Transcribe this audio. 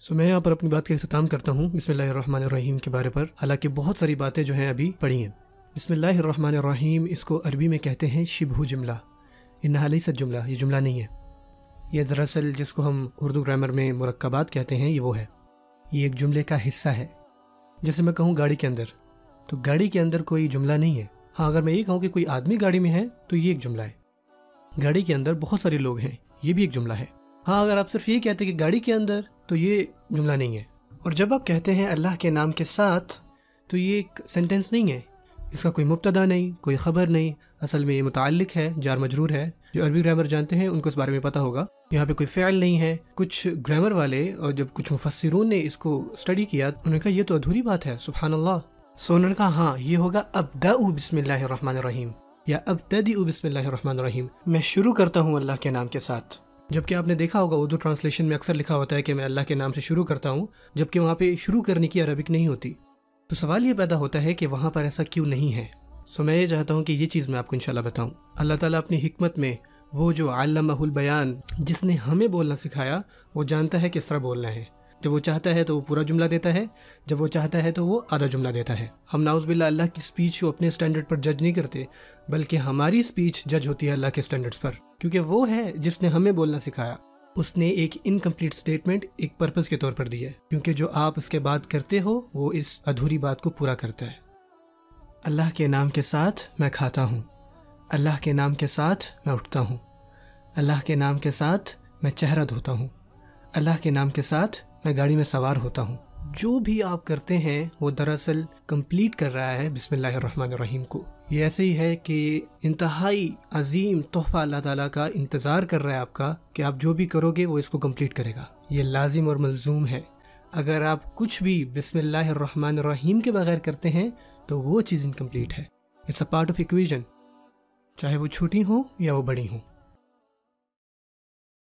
سو میں یہاں پر اپنی بات کا اختتام کرتا ہوں بسم اللہ الرحمن الرحیم کے بارے پر۔ حالانکہ بہت ساری باتیں جو ہیں ابھی پڑھی ہیں۔ بسم اللہ الرحمن الرحیم اس کو عربی میں کہتے ہیں شبہ جملہ۔ یہ نہالی ست جملہ، یہ جملہ نہیں ہے۔ یہ دراصل جس کو ہم اردو گرامر میں مرکبات کہتے ہیں، یہ وہ ہے۔ یہ ایک جملے کا حصہ ہے۔ جیسے میں کہوں گاڑی کے اندر، تو گاڑی کے اندر کوئی جملہ نہیں ہے۔ ہاں اگر میں یہ کہوں کہ کوئی آدمی گاڑی میں ہے، تو یہ ایک جملہ ہے۔ گاڑی کے اندر بہت سارے لوگ ہیں، یہ بھی ایک جملہ ہے۔ ہاں اگر آپ صرف یہ کہتے کہ گاڑی کے اندر، تو یہ جملہ نہیں ہے۔ اور جب آپ کہتے ہیں اللہ کے نام کے ساتھ، تو یہ ایک سینٹینس نہیں ہے۔ اس کا کوئی مبتدا نہیں، کوئی خبر نہیں۔ اصل میں یہ متعلق ہے، جار مجرور ہے۔ جو عربی گرامر جانتے ہیں، ان کو اس بارے میں پتہ ہوگا۔ یہاں پہ کوئی فعل نہیں ہے۔ کچھ گرامر والے اور جب کچھ مفسرون نے اس کو اسٹڈی کیا، انہوں نے کہا یہ تو ادھوری بات ہے سبحان اللہ سو انہوں نے کہا ہاں یہ ہوگا اب دا بسم اللہ الرحمن الرحیم یا اب تدی بسم اللہ الرحمن الرحیم۔ میں شروع کرتا ہوں اللہ کے نام کے ساتھ۔ جبکہ آپ نے دیکھا ہوگا اردو ٹرانسلیشن میں اکثر لکھا ہوتا ہے کہ میں اللہ کے نام سے شروع کرتا ہوں، جبکہ وہاں پہ شروع کرنے کی عربک نہیں ہوتی۔ تو سوال یہ پیدا ہوتا ہے کہ وہاں پر ایسا کیوں نہیں ہے؟ سو میں یہ چاہتا ہوں کہ یہ چیز میں آپ کو انشاءاللہ بتاؤں۔ اللہ تعالیٰ اپنی حکمت میں وہ جو علامہ البیان، جس نے ہمیں بولنا سکھایا، وہ جانتا ہے کس طرح بولنا ہے۔ جب وہ چاہتا ہے تو وہ پورا جملہ دیتا ہے، جب وہ چاہتا ہے تو وہ آدھا جملہ دیتا ہے۔ ہم ناؤز باللہ اللہ کی اسپیچ کو اپنے اسٹینڈرڈ پر جج نہیں کرتے، بلکہ ہماری اسپیچ جج ہوتی ہے اللہ کے اسٹینڈرڈس پر۔ کیونکہ وہ ہے جس نے ہمیں بولنا سکھایا۔ اس نے ایک انکمپلیٹ اسٹیٹمنٹ ایک پرپز کے طور پر دی ہے۔ کیونکہ جو آپ اس کے بعد کرتے ہو، وہ اس ادھوری بات کو پورا کرتا ہے۔ اللہ کے نام کے ساتھ میں کھاتا ہوں۔ اللہ کے نام کے ساتھ میں اٹھتا ہوں۔ اللہ کے نام کے ساتھ میں چہرہ دھوتا ہوں۔ اللہ کے نام کے ساتھ میں گاڑی میں سوار ہوتا ہوں۔ جو بھی آپ کرتے ہیں، وہ دراصل کمپلیٹ کر رہا ہے بسم اللہ الرحمن الرحیم کو۔ یہ ایسے ہی ہے کہ انتہائی عظیم تحفہ اللہ تعالیٰ کا انتظار کر رہا ہے آپ کا کہ آپ جو بھی کرو گے، وہ اس کو کمپلیٹ کرے گا۔ یہ لازم اور ملزوم ہے۔ اگر آپ کچھ بھی بسم اللہ الرحمن الرحیم کے بغیر کرتے ہیں، تو وہ چیز انکمپلیٹ ہے۔ It's a part of equation چاہے وہ چھوٹی ہوں یا وہ بڑی ہوں۔